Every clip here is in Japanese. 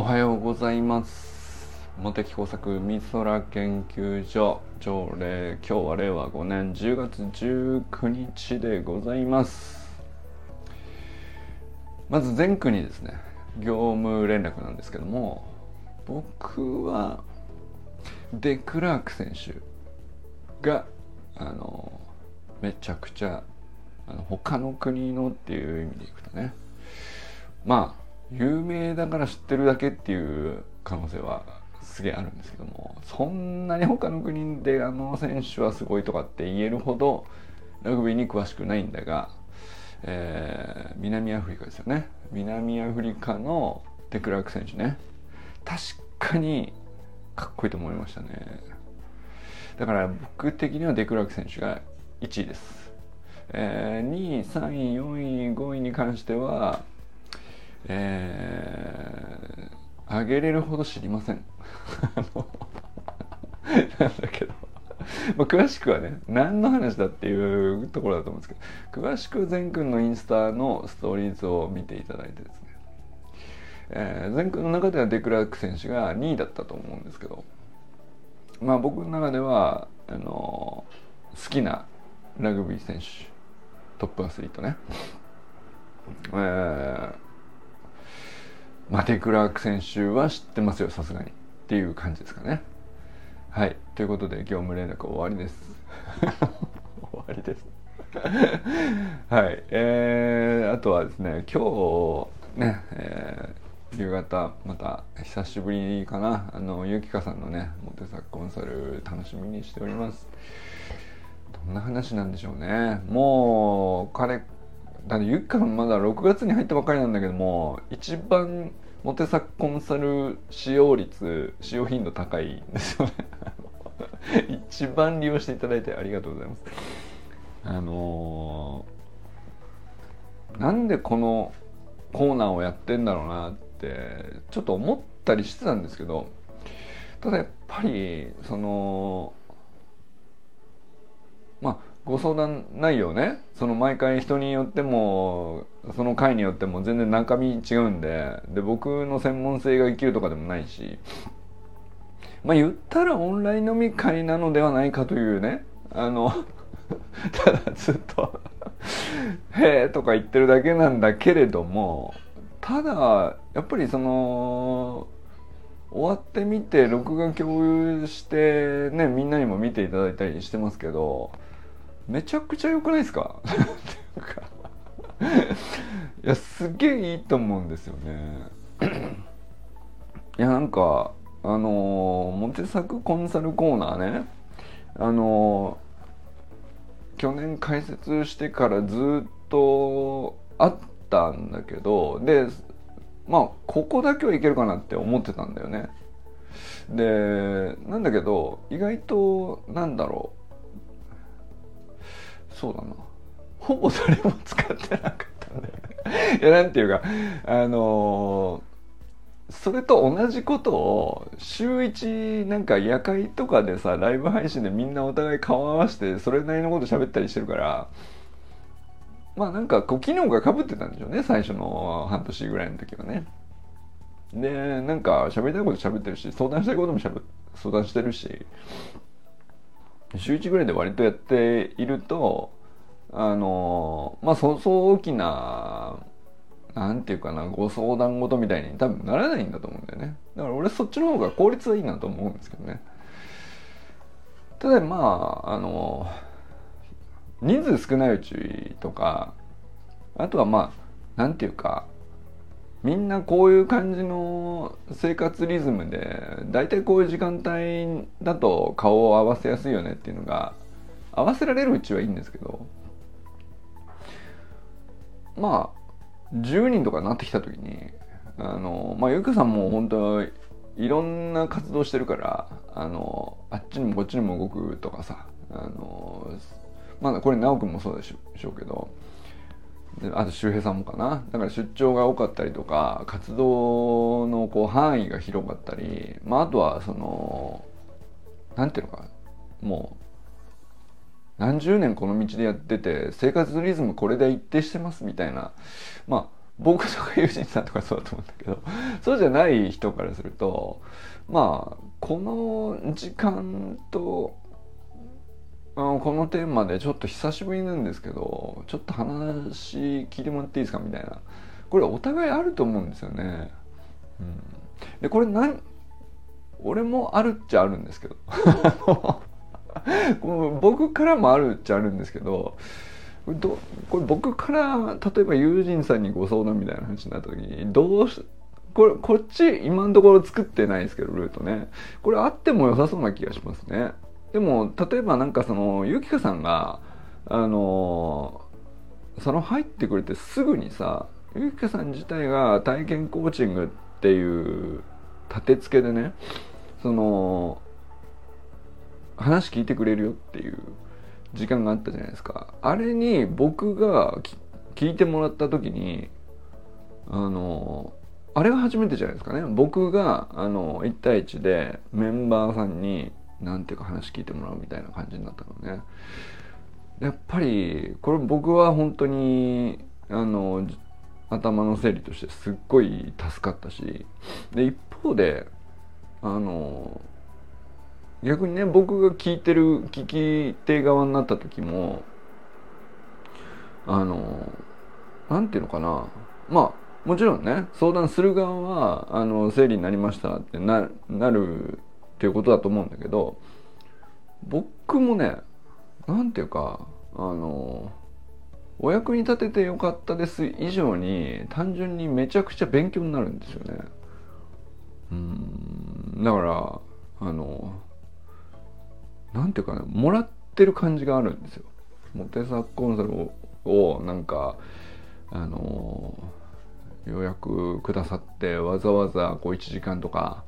おはようございます茂木工作美空研究所朝礼今日は令和5年10月19日でございます。まず前区にですね業務連絡なんですけども僕はデクラーク選手があのめちゃくちゃあの他の国のっていう意味でいくとね。まあ有名だから知ってるだけっていう可能性はすげえあるんですけどもそんなに他の国であの選手はすごいとかって言えるほどラグビーに詳しくないんだが、えー、南アフリカですよね。南アフリカのデクラーク選手ね。確かにかっこいいと思いましたね。だから僕的にはデクラーク選手が1位です、えー、2位3位4位5位に関してはえー、あげれるほど知りません。なんだけど。まあ、詳しくはね何の話だっていうところだと思うんですけど詳しく善くんのインスタのストーリーズを見ていただいてですね、えー、善くんの中ではデクラーク選手が2位だったと思うんですけどまあ僕の中ではあの好きなラグビー選手トップアスリートね、えー、マテクラーク選手は知ってますよさすがに。っていう感じですかね。はい。ということで業務連絡終わりです。終わりです。はい。えー、あとはですね今日ね、えー、夕方また久しぶりかな。あのゆきかさんのねモテサコンサル楽しみにしております。どんな話なんでしょうね。もう彼だってゆかんまだ6月に入ったばかりなんだけども一番モテサコンサル使用率使用頻度高いんですよね。一番利用していただいてありがとうございます。あのー、なんでこのコーナーをやってんだろうなってちょっと思ったりしてたんですけどただやっぱりそのまあご相談内容ね。その毎回人によってもその回によっても全然中身違うんで。で僕の専門性が生きるとかでもないし。まあ言ったらオンライン飲み会なのではないかというね。あの ただずっとへえとか言ってるだけなんだけれども。ただやっぱりその終わってみて録画共有してねみんなにも見ていただいたりしてますけど。めちゃくちゃ良くないですか？いやすげえいいと思うんですよね。いやなんかあのモテ作コンサルコーナーね。あの去年開設してからずっとあったんだけどでまあここだけはいけるかなって思ってたんだよね。でなんだけど意外となんだろう。そうだな。ほぼ誰も使ってなかったんだよいやなんていうかあのー、それと同じことを週一なんか夜会とかでさライブ配信でみんなお互い顔合わせてそれなりのこと喋ったりしてるからまあなんかこう機能がかぶってたんでしょうね最初の半年ぐらいの時はね。でなんか喋りたいこと喋ってるし相談したいことも相談してるし。週1ぐらいで割とやっているとあのまあそうそう大きななんていうかなご相談事みたいに多分ならないんだと思うんだよね。だから俺そっちの方が効率はいいなと思うんですけどね。ただまああの人数少ないうちとかあとはまあなんていうかみんなこういう感じの生活リズムで大体こういう時間帯だと顔を合わせやすいよねっていうのが合わせられるうちはいいんですけどまあ10人とかなってきた時にあのまあゆかさんも本当いろんな活動してるからあのあっちにもこっちにも動くとかさあのまあこれ直くんもそうでしょうけどあと周平さんもかな。だから出張が多かったりとか活動のこう範囲が広かったり、まあ、あとはその何ていうのかもう何十年この道でやってて生活リズムこれで一定してますみたいなまあ僕とか友人さんとかそうだと思うんだけどそうじゃない人からするとまあこの時間とのこのテーマでちょっと久しぶりなんですけどちょっと話聞いてもらっていいですかみたいな。これお互いあると思うんですよね。うん、でこれ何俺もあるっちゃあるんですけど。僕からもあるっちゃあるんですけどどこれ僕から例えば友人さんにご相談みたいな話になった時にどうしこれこっち今のところ作ってないですけどルートね。これあっても良さそうな気がしますね。でも例えばなんかそのゆきかさんがあのその入ってくれてすぐにさゆきかさん自体が体験コーチングっていう立て付けでねその話聞いてくれるよっていう時間があったじゃないですか。あれに僕が聞いてもらった時にあのあれが初めてじゃないですかね。僕があの1対1でメンバーさんに何ていうか話聞いてもらうみたいな感じになったのね。やっぱりこれ僕は本当にあの頭の整理としてすっごい助かったしで一方であの逆にね僕が聞いてる聞き手側になった時もあのなんていうのかな。まあもちろんね相談する側はあの生理になりましたってなるっていうことだと思うんだけど僕もねなんていうかあのお役に立ててよかったです以上に単純にめちゃくちゃ勉強になるんですよね。うんだからあのなんていうかなもらってる感じがあるんですよ。モテサコンサルをなんかあの予約くださってわざわざこう1時間とか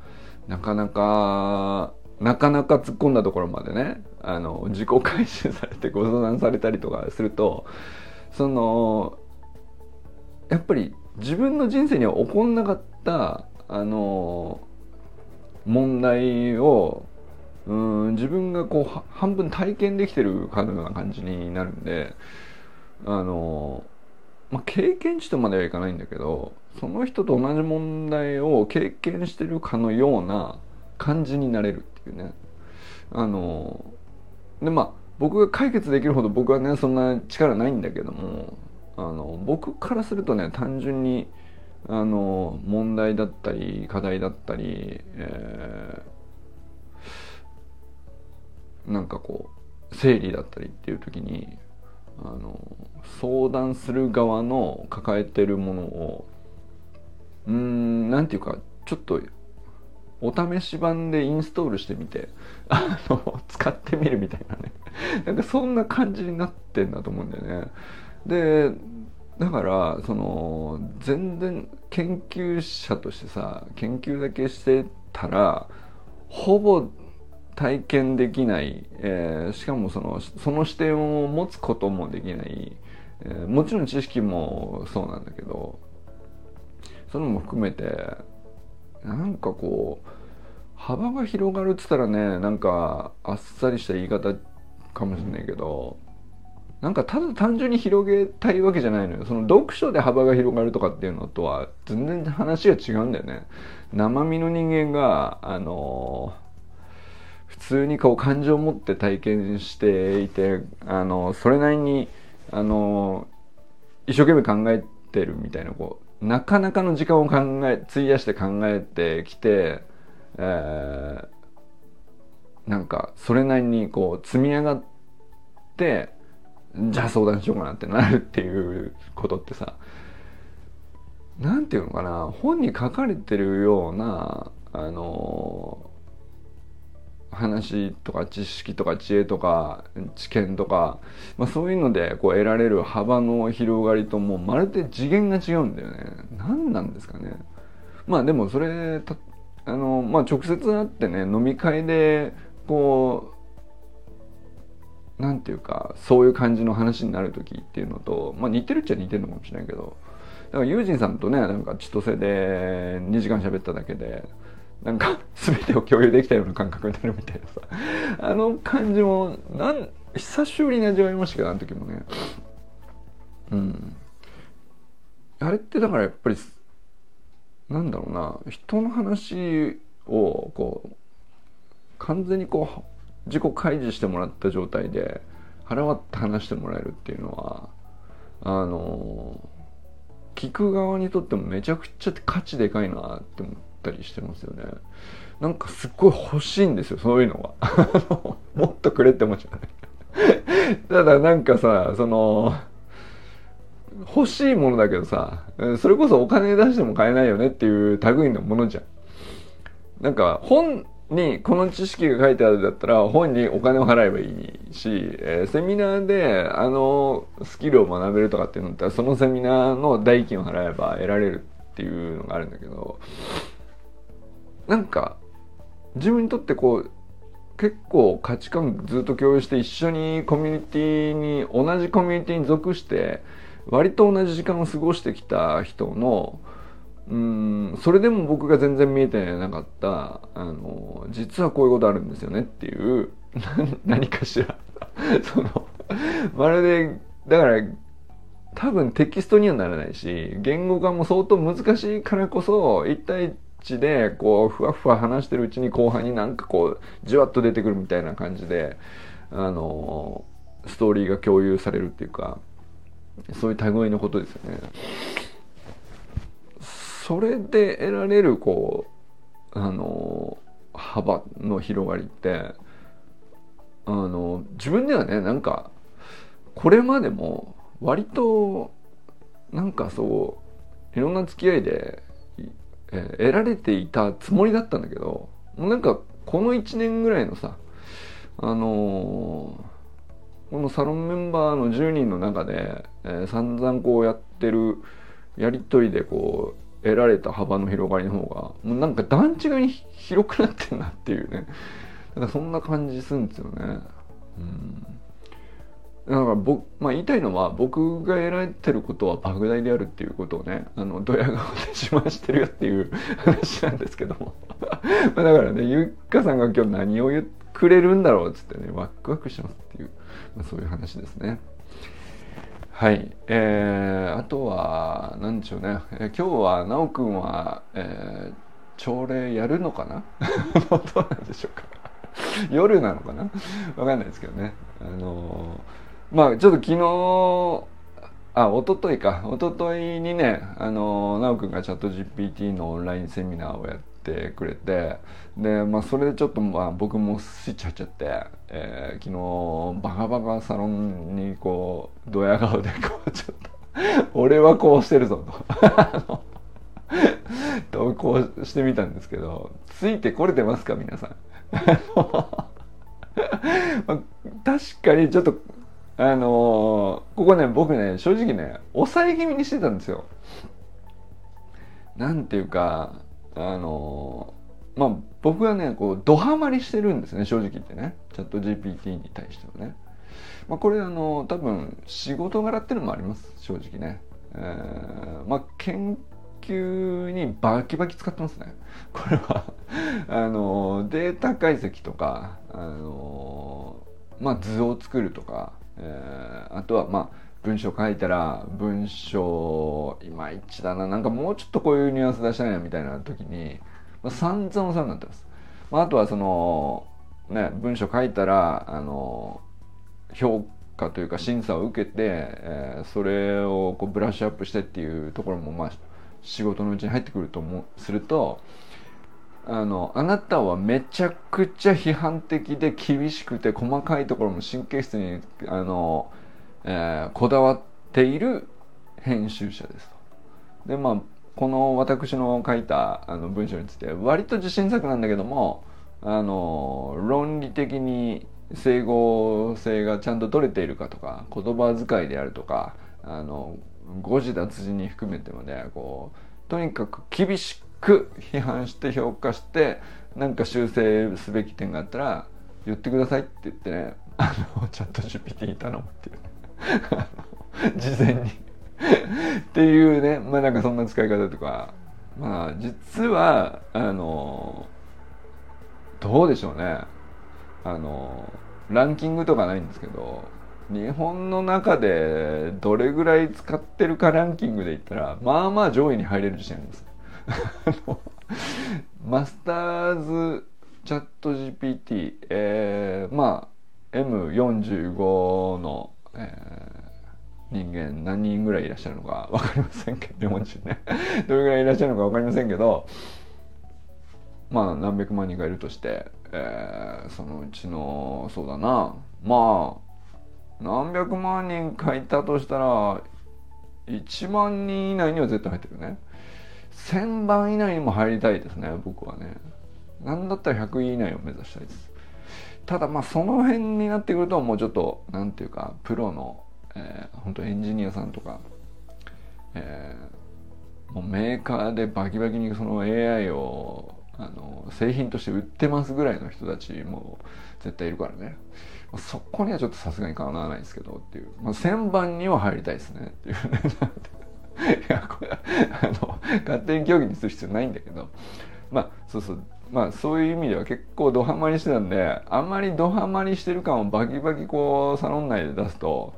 なかなかなかなか突っ込んだところまでねあの自己回収されてご相談されたりとかするとそのやっぱり自分の人生には起こんなかったあの問題をうん自分がこう半分体験できてるかのような感じになるんであの、まあ、経験値とまではいかないんだけどその人と同じ問題を経験してるかのような感じになれるっていうね。あのでまあ僕が解決できるほど僕はねそんな力ないんだけどもあの僕からするとね単純にあの問題だったり課題だったり、えー、なんかこう整理だったりっていう時にあの相談する側の抱えてるものをうんなんていうかちょっとお試し版でインストールしてみてあの使ってみるみたいなね なんかそんな感じになってんだと思うんだよね。でだからその全然研究者としてさ研究だけしてたらほぼ体験できない、えー、しかもそのその視点を持つこともできない、えー、もちろん知識もそうなんだけどそういうのも含めてなんかこう幅が広がるっつったらねなんかあっさりした言い方かもしれないけどなんかただ単純に広げたいわけじゃないのよ。その読書で幅が広がるとかっていうのとは全然話が違うんだよね。生身の人間があの普通にこう感情を持って体験していてあのそれなりにあの一生懸命考えてるみたいなこうなかなかの時間を考え費やして考えてきて、えー、なんかそれなりにこう積み上がってじゃあ相談しようかなってなるっていうことってさ何て言うのかな本に書かれてるようなあの話とか知識とか知恵とか知見とか、まあ、そういうのでこう得られる幅の広がりともうまるで次元が違うんだよね。何なんですかね。まあでもそれあの、まあ、直接会ってね飲み会でこうなんていうかそういう感じの話になる時っていうのと、まあ、似てるっちゃ似てるのかもしれないけどだからユージンさんとねなんか千歳で2時間喋っただけでなんか全てを共有できたような感覚になるみたいなさ。あの感じもなん久しぶりに味わいましたけどあの時もね。うん。あれってだからやっぱりなんだろうな。人の話をこう完全にこう自己開示してもらった状態で腹割って話してもらえるっていうのはあの聞く側にとってもめちゃくちゃ価値でかいなって思って。たりしてますよね。なんかすっごい欲しいんですよそういうのが。もっとくれって思っちゃう。ただなんかさその欲しいものだけどさそれこそお金出しても買えないよねっていう類のものじゃん。なんか本にこの知識が書いてあるんだったら本にお金を払えばいいし、えー、セミナーであのスキルを学べるとかっていうのだったらそのセミナーの代金を払えば得られるっていうのがあるんだけどなんか自分にとってこう結構価値観ずっと共有して一緒にコミュニティに同じコミュニティに属して割と同じ時間を過ごしてきた人のうんそれでも僕が全然見えてなかったあの実はこういうことあるんですよねっていう 何かしら。そのまるでだから多分テキストにはならないし言語化も相当難しいからこそ一対一でこうふわふわ話してるうちに後半になんかこうじわっと出てくるみたいな感じであのストーリーが共有されるっていうかそういう類のことですよね。それで得られるこうあの幅の広がりってあの自分ではねなんかこれまでも割となんかそういろんな付き合いで、え得られていたつもりだったんだけどもうなんかこの1年ぐらいのさあのこのサロンメンバーの10人の中で、えー、散々こうやってるやり取りでこう得られた幅の広がりの方がもうなんか段違いに広くなってんなっていうねなんかそんな感じするんですよね。うんだから僕、まあ、言いたいのは僕が得られてることは莫大であるっていうことをねあのドヤ顔で自慢してるよっていう話なんですけども。まだからねゆっかさんが今日何を言ってくれるんだろうっつってねワクワクしますっていう、まあ、そういう話ですね。はい、えー、あとは何でしょうね、えー、今日は奈くんは、えー、朝礼やるのかな？どうなんでしょうか。夜なのかな？わかんないですけどね。あのー、まあちょっと昨日あ一昨日か。一昨日にねあの奈くんがチャット GPT のオンラインセミナーをやってくれてで、まあ、それでちょっとまあ僕もスイッチ入っちゃって、えー、昨日バカバカサロンにこうドヤ顔でこうちょっと俺はこうしてるぞと。投稿してみたんですけどついてこれてますか皆さん、確かにちょっとあのー、ここね僕ね正直ね抑え気味にしてたんですよ。なんていうかあのまあ僕はねこうドハマりしてるんですね正直言ってね。チャット GPT に対してはね、まあ、これあの多分仕事柄っていうのもあります正直ね、えー、まあ研究にバキバキ使ってますね。これはあのデータ解析とかあのまあ図を作るとか、えー、あとはまあ文章書いたら文章いまいちだななんかもうちょっとこういうニュアンス出したいなみたいな時に、まあ、散々お世話になってます。まあ、あとはそのね文章書いたらあの評価というか審査を受けて、えー、それをこうブラッシュアップしてっていうところもまあ仕事のうちに入ってくると思うするとあのあなたはめちゃくちゃ批判的で厳しくて細かいところも神経質にあのえー、こだわっている編集者ですと。でまあこの私の書いたあの文章について割と自信作なんだけどもあの論理的に整合性がちゃんと取れているかとか言葉遣いであるとかあの誤字脱字に含めてまでこうとにかく厳しくく批判して評価してなんか修正すべき点があったら言ってくださいって言ってねあのチャット GPT に頼むっていう。事前に。っていうねまあなんかそんな使い方とか。まあ実はあのどうでしょうね。あのランキングとかないんですけど日本の中でどれぐらい使ってるかランキングで言ったらまあまあ上位に入れる自信あります。マスターズチャット GPT、えー、まあ M45 の、えー、人間何人ぐらいいらっしゃるのか分かりませんけど日本人ね。どれぐらいいらっしゃるのか分かりませんけどまあ何百万人がいるとして、えー、そのうちのそうだな。まあ何百万人書いたとしたら1万人以内には絶対入ってるね。1000番以内にも入りたいですね僕はね。何だったら100位以内を目指したいです。ただまあその辺になってくるともうちょっと何ていうかプロの、えー、本当エンジニアさんとか、えー、もうメーカーでバキバキにその AI をあの製品として売ってますぐらいの人たちも絶対いるからね。そこにはちょっとさすがにかなわないですけどっていう、まあ、1000番には入りたいですねっていう。ね いやこれあの勝手に競技にする必要ないんだけど。まあそうそう。まあそういう意味では結構ドハマりしてたんであんまりドハマりしてる感をバキバキこうサロン内で出すと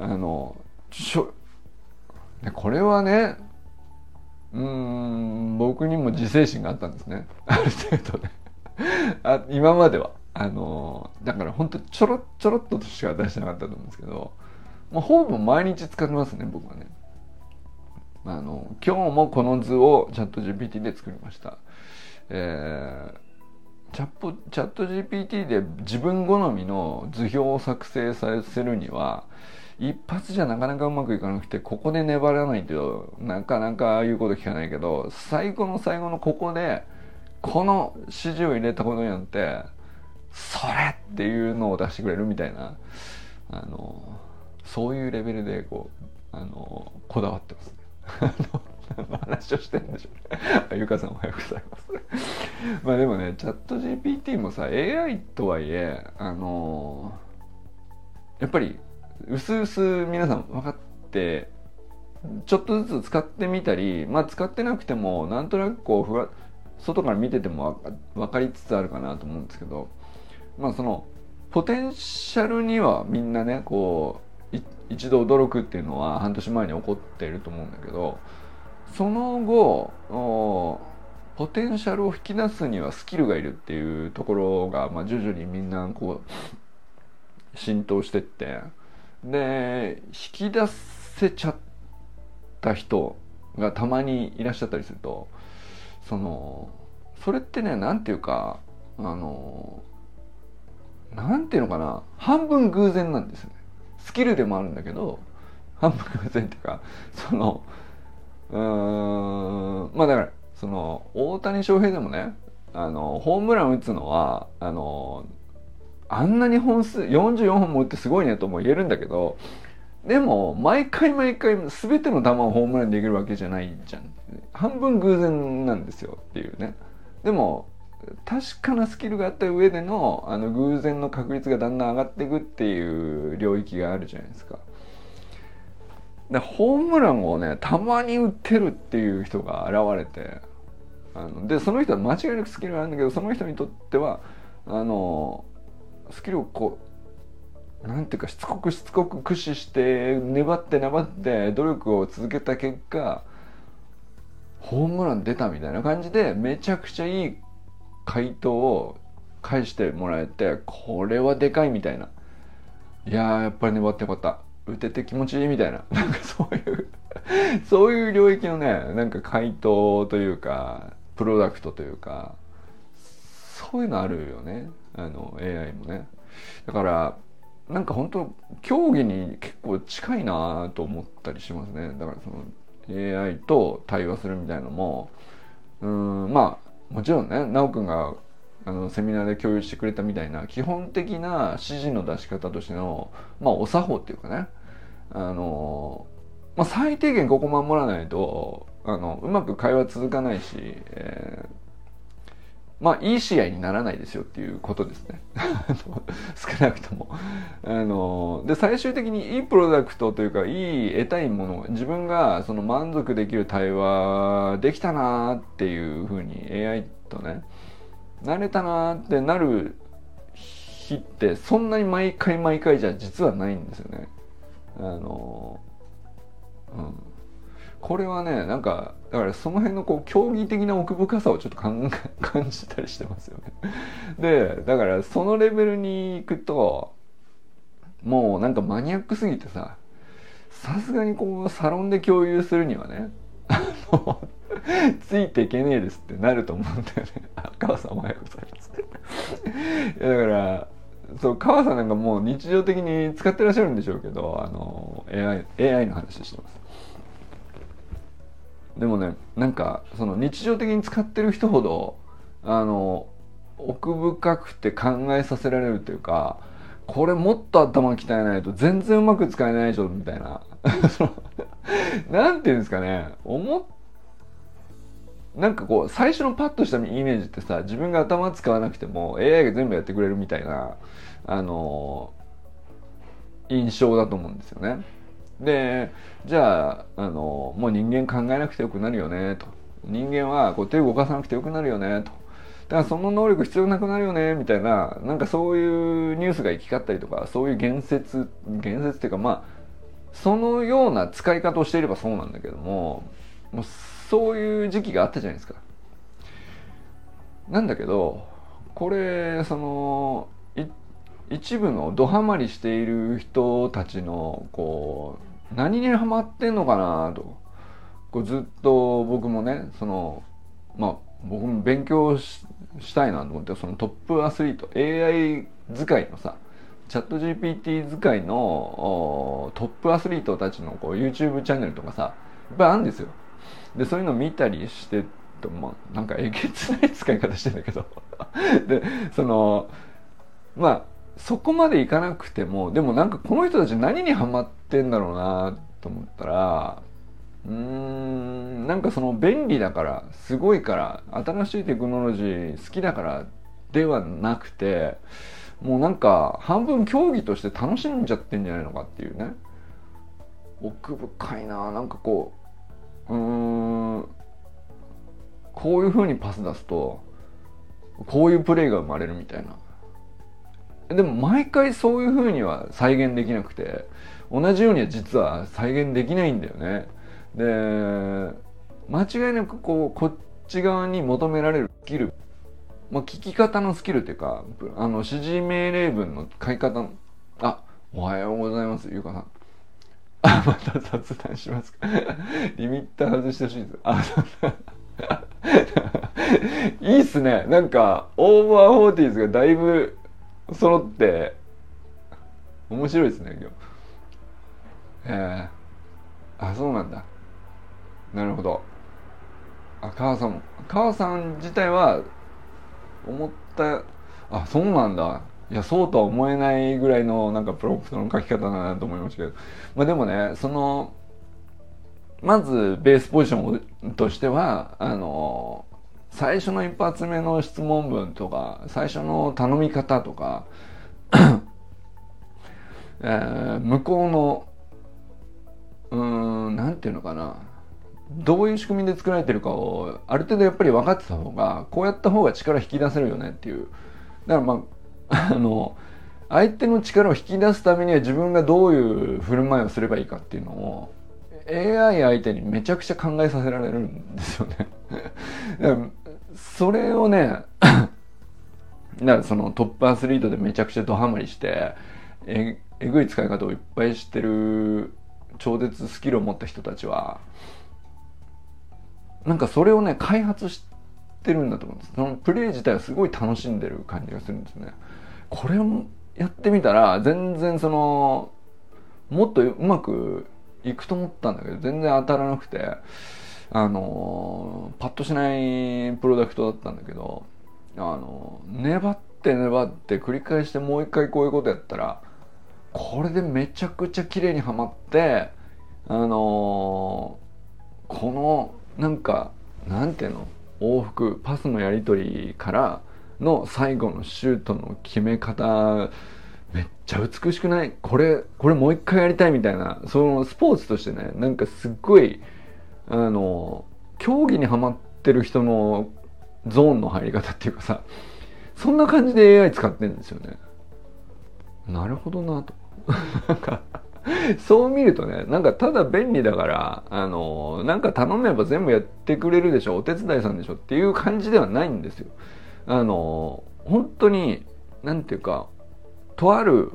あのちょこれはねうん僕にも自制心があったんですね。ある程度ね。あ今までは。あのだから本当ちょろちょろっとしか出してなかったと思うんですけど、まあ、ほぼ毎日使ってますね僕はね。あの今日もこの図をチャット GPT で作りました。えー、チャットチャット GPT で自分好みの図表を作成させるには一発じゃなかなかうまくいかなくてここで粘らないとなかなか言うこと聞かないけど最後の最後のここでこの指示を入れたことによってそれっていうのを出してくれるみたいなあのそういうレベルでこうあのこだわってますね。話をしてんでしょう。ゆかさんおはようございます。まあでもね、チャット GPT もさ、AI とはいえ、あのやっぱり、うすうす皆さん分かって、ちょっとずつ使ってみたり、まあ使ってなくても、なんとなくこう、ふわ外から見てても分かりつつあるかなと思うんですけど、まあそのポテンシャルにはみんなねこう一度驚くっていうのは半年前に起こっていると思うんだけどその後ポテンシャルを引き出すにはスキルがいるっていうところが、まあ、徐々にみんなこう浸透してってで引き出せちゃった人がたまにいらっしゃったりするとそのそれってね何て言うかあのなんていうのかな半分偶然なんですスキルでもあるんだけど半分偶然っていうかそのうんまあだからその大谷翔平でもねあのホームラン打つのはあのあんなに本数44本も打ってすごいねとも言えるんだけどでも毎回毎回全ての球をホームランできるわけじゃないじゃん。半分偶然なんですよっていうね。でも確かなスキルがあった上でのあの偶然の確率がだんだん上がっていくっていう領域があるじゃないですか。でホームランをねたまに打ってるっていう人が現れてあのでその人は間違いなくスキルがあるんだけどその人にとってはあのスキルをこうなんていうかしつこくしつこく駆使して粘って粘って努力を続けた結果ホームラン出たみたいな感じでめちゃくちゃいい回答を返してもらえてこれはでかいみたいな。いややっぱり粘ってよかった。打てて気持ちいいみたいな。なんかそういう そういう領域のねなんか回答というかプロダクトというかそういうのあるよね。あの AI もね。だからなんか本当競技に結構近いなと思ったりしますね。だからその AI と対話するみたいのもうんまあもちろんね奈くんがあのセミナーで共有してくれたみたいな基本的な指示の出し方としての、まあ、お作法っていうかねあの、まあ、最低限ここ守らないとあのうまく会話続かないし、えーまあいい試合にならないですよっていうことですね。少なくとも。あので最終的にいいプロダクトというかいい得たいもの自分がその満足できる対話できたなっていうふうに AI とね慣れたなってなる日ってそんなに毎回毎回じゃ実はないんですよね。あのうん。これはねなんかだからその辺のこう競技的な奥深さをちょっと 感じたりしてますよね。でだからそのレベルに行くともうなんかマニアックすぎてささすがにこうサロンで共有するにはねついていけねえですってなると思うんだよね。あ川さんおはようございます。いやだからそう川さんなんかもう日常的に使ってらっしゃるんでしょうけどあの AI, AI の話してます。でもねなんかその日常的に使ってる人ほどあの奥深くて考えさせられるというかこれもっと頭鍛えないと全然うまく使えないでしょみたいな なんていうんですかね思っなんかこう最初のパッとしたイメージってさ自分が頭使わなくても AI が全部やってくれるみたいなあの印象だと思うんですよね。でじゃああのもう人間考えなくてよくなるよねと人間はこう手動かさなくてよくなるよねとだからその能力必要なくなるよねみたいななんかそういうニュースが行き交ったりとかそういう言説言説っていうかまあそのような使い方をしていればそうなんだけどももうそういう時期があったじゃないですか。なんだけどこれその一一部のドハマりしている人たちのこう何にハマってんのかなとこうずっと僕もねそのまあ僕も勉強したいなと思ってそのトップアスリート AI 使いのさチャット GPT 使いのトップアスリートたちのこう YouTube チャンネルとかさいっぱいあるんですよ。でそういうの見たりしてとまあなんかえげつない使い方してんだけど でそのまあそこまでいかなくてもでもなんかこの人たち何にハマってんだろうなと思ったらうーんなんかその便利だからすごいから新しいテクノロジー好きだからではなくてもうなんか半分競技として楽しんじゃってんじゃないのかっていうね。奥深いななんかこううーんこういう風にパス出すとこういうプレーが生まれるみたいな。でも毎回そういう風には再現できなくて同じようには実は再現できないんだよね。で間違いなくこうこっち側に求められるスキル、まあ、聞き方のスキルっていうかあの指示命令文の書き方のあおはようございますゆうかさん。あまた雑談しますか。リミッター外してほしいです。あ いいっすね。なんか over forties がだいぶ揃って面白いですね今日。えー、あそうなんだ。なるほど。あ母さんも。母さん自体は思ったあそうなんだ。いやそうとは思えないぐらいのなんかプロンプトの書き方だなと思いましたけど。まあでもねそのまずベースポジションとしてはあの最初の一発目の質問文とか最初の頼み方とかえー、向こうのうんなんていうのかな。どういう仕組みで作られてるかをある程度やっぱり分かってた方がこうやった方が力引き出せるよねっていう。だからまああの相手の力を引き出すためには自分がどういう振る舞いをすればいいかっていうのを AI 相手にめちゃくちゃ考えさせられるんですよね。それをね だからそのトップアスリートでめちゃくちゃドハマりしてええぐい使い方をいっぱい知ってる超絶スキルを持った人たちはなんかそれをね開発してるんだと思うんです。そのプレイ自体はすごい楽しんでる感じがするんですね。これをやってみたら全然そのもっとうまくいくと思ったんだけど全然当たらなくて。あのパッとしないプロダクトだったんだけどあの粘って粘って繰り返してもう一回こういうことやったらこれでめちゃくちゃ綺麗にはまってあのこのなんかなんていうの？往復パスのやり取りからの最後のシュートの決め方めっちゃ美しくない？これこれもう一回やりたいみたいなそのスポーツとしてねなんかすっごいあの競技にはまってる人のゾーンの入り方っていうかさそんな感じで AI 使ってるんですよね。なるほどなと。なんかそう見るとねなんかただ便利だからあのなんか頼めば全部やってくれるでしょお手伝いさんでしょっていう感じではないんですよ。あの本当になんていうかとある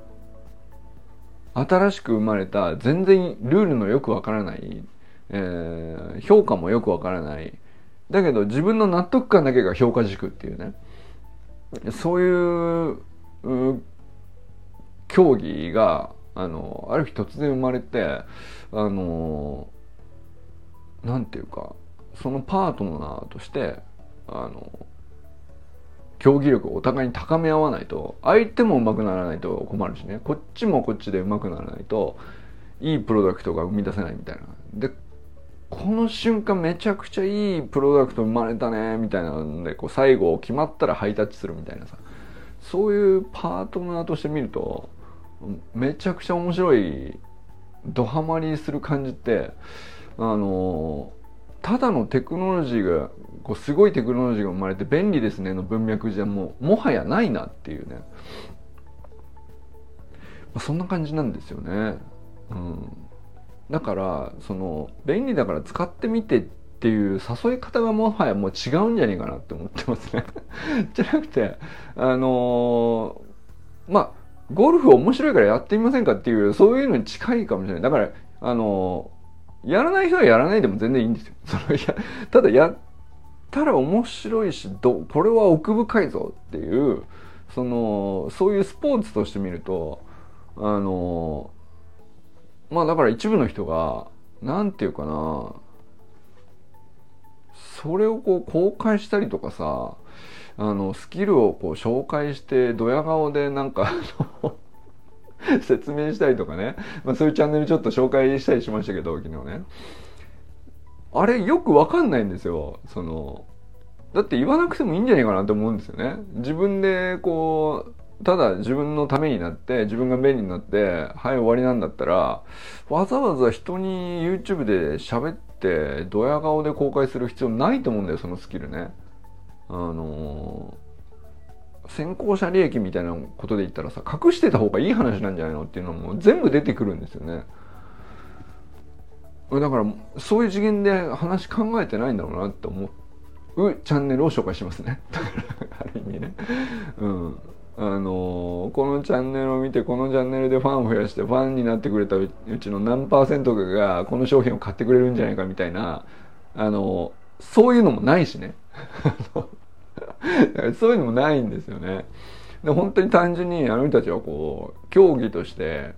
新しく生まれた全然ルールのよくわからない、えー、評価もよくわからない。だけど自分の納得感だけが評価軸っていうね。そういう競技があのある日突然生まれてあのなんていうかそのパートナーとしてあの競技力をお互いに高め合わないと相手も上手くならないと困るしね。こっちもこっちで上手くならないといいプロダクトが生み出せないみたいな。でこの瞬間めちゃくちゃいいプロダクト生まれたねみたいなんでこう最後決まったらハイタッチするみたいなさ。そういうパートナーとして見るとめちゃくちゃ面白いドハマりする感じってあのただのテクノロジーがこうすごいテクノロジーが生まれて便利ですねの文脈じゃもうもはやないなっていうね、ま、そんな感じなんですよね。うん、だからその便利だから使ってみてっていう誘い方がもはやもう違うんじゃねえかなって思ってますね。じゃなくてあのー、まあゴルフ面白いからやってみませんかっていうそういうのに近いかもしれない。だからあのー、やらない人はやらないでも全然いいんですよ。そのやただやったら面白いしどこれは奥深いぞっていうそのそういうスポーツとして見るとあのまあだから一部の人が何て言うかなそれをこう公開したりとかさあのスキルをこう紹介してドヤ顔でなんか 説明したりとかね、まあ、そういうチャンネルちょっと紹介したりしましたけど昨日ね。あれよくわかんないんですよ。そのだって言わなくてもいいんじゃないかなって思うんですよね。自分でこうただ自分のためになって自分が便利になってはい終わりなんだったらわざわざ人に YouTube で喋ってドヤ顔で公開する必要ないと思うんだよそのスキルね。あのー、先行者利益みたいなことで言ったらさ隠してた方がいい話なんじゃないの？っていうのも全部出てくるんですよね。だからそういう次元で話考えてないんだろうなって思うチャンネルを紹介しますね。ある意味ね。うん。あのこのチャンネルを見てこのチャンネルでファンを増やしてファンになってくれたうちの何パーセントかがこの商品を買ってくれるんじゃないかみたいなあのそういうのもないしね。そういうのもないんですよね。で本当に単純にあの人たちはこう競技として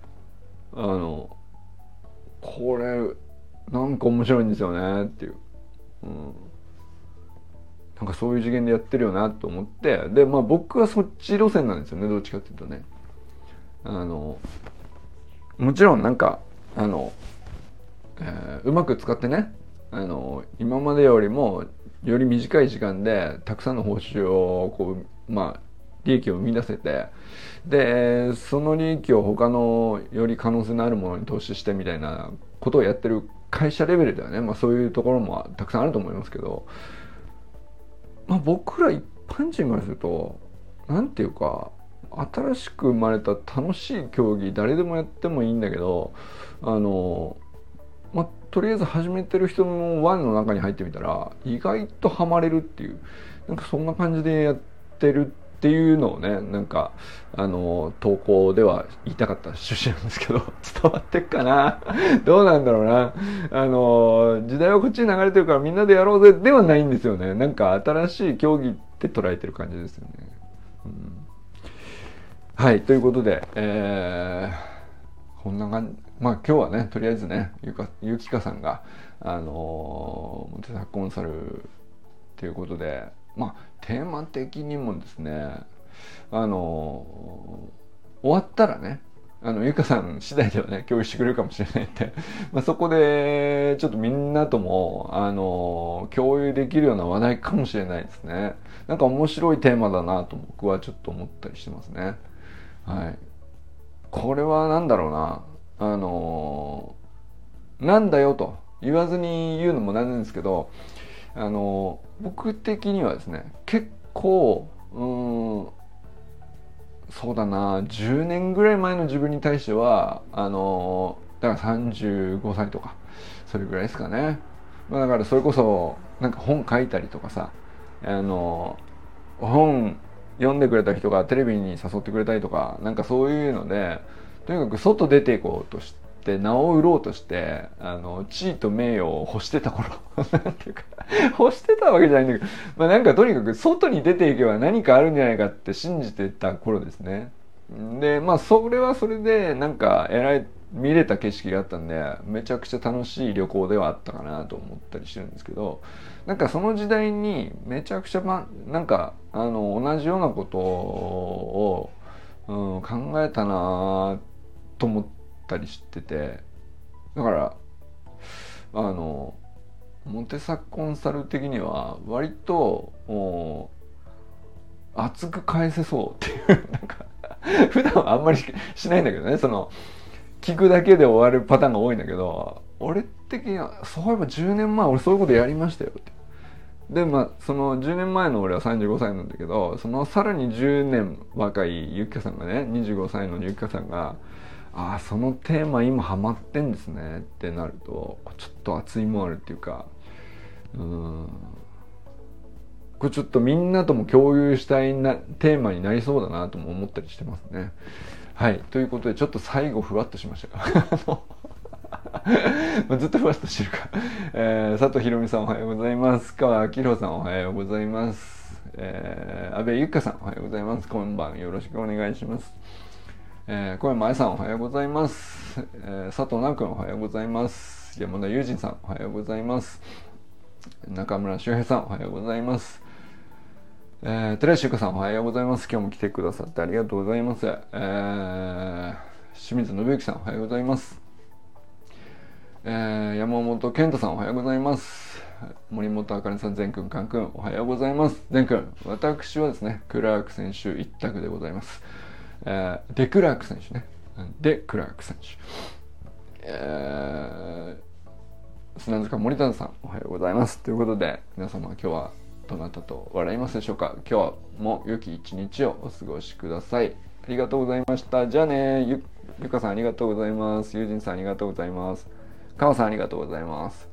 あのこれなんか面白いんですよねっていう、うん、なんかそういう次元でやってるよなと思ってでまあ僕はそっち路線なんですよねどっちかっていうとね。あのもちろんなんかあの、えー、うまく使ってねあの今までよりもより短い時間でたくさんの報酬をこうまあ利益を生み出せてでその利益を他のより可能性のあるものに投資してみたいなことをやってる会社レベルではね、まあ、そういうところもたくさんあると思いますけどまあ、僕ら一般人からすると何ていうか新しく生まれた楽しい競技誰でもやってもいいんだけどあの、まあ、とりあえず始めてる人の輪の中に入ってみたら意外とハマれるっていうなんかそんな感じでやってるっていうのをねなんかあの投稿では言いたかった趣旨なんですけど 伝わってっかな？どうなんだろうな？あの時代はこっちに流れてるからみんなでやろうぜではないんですよね。なんか新しい競技って捉えてる感じですよね。うん、はいということで、えー、こんな感じ。まあ今日はねとりあえずねゆかゆきかさんがあのモテサコンサルということでまあテーマ的にもですねあの終わったらねあのゆかさん次第ではね共有してくれるかもしれないんで、まあ、そこでちょっとみんなともあの共有できるような話題かもしれないですね。なんか面白いテーマだなと僕はちょっと思ったりしてますね。はい。これは何だろうな。あのなんだよと言わずに言うのもなんですけどあの僕的にはですね結構うんそうだな10年ぐらい前の自分に対してはあのだから35歳とかそれぐらいですかね、まあ、だからそれこそなんか本書いたりとかさあの本読んでくれた人がテレビに誘ってくれたりとかなんかそういうのでとにかく外出ていこうとして名を売ろうとしてあの地位と名誉を欲してた頃 なんていうか欲してたわけじゃないんだけど、まあ、なんかとにかく外に出ていけば何かあるんじゃないかって信じてた頃ですね。でまあそれはそれでなんか偉い見れた景色があったんでめちゃくちゃ楽しい旅行ではあったかなと思ったりしてるんですけどなんかその時代にめちゃくちゃまなんかあの同じようなことを、うん、考えたなと思ってたりしててだからあのモテサコンサル的には割と熱く返せそうっていう なんか普段はあんまりしないんだけどね。その聞くだけで終わるパターンが多いんだけど俺的にはそういえば10年前俺そういうことやりましたよって。でまあその10年前の俺は35歳なんだけどそのさらに10年若いゆきかさんがね25歳のゆきかさんがああそのテーマ今ハマってんですねってなるとちょっと熱いもあるっていうかうんこれちょっとみんなとも共有したいなテーマになりそうだなとも思ったりしてますね。はい。ということで、ちょっと最後ふわっとしましたが。ずっとふわっとしてるか。えー、佐藤ひろみさんおはようございます。川明宏さんおはようございます。えー、安倍ゆかさんおはようございます。今晩よろしくお願いします。えー、小山愛さんおはようございます。えー、佐藤直君おはようございます。山田裕二さんおはようございます。中村修平さんおはようございます。えー、寺石さんおはようございます。今日も来てくださってありがとうございます。えー、清水信之さんおはようございます。えー、山本健太さんおはようございます。森本あかねさん、全くん、かんくん、おはようございます。全くん、私はですね、クラーク選手一択でございます。え、デクラーク選手ね。デクラーク選手。えー、砂塚森田さん、おはようございます。ということで、皆様今日はどなたと笑いますでしょうか？今日も良き一日をお過ごしください。ありがとうございました。じゃあねゆゆかさんありがとうございます。ゆうじんさんありがとうございます。かわさんありがとうございます。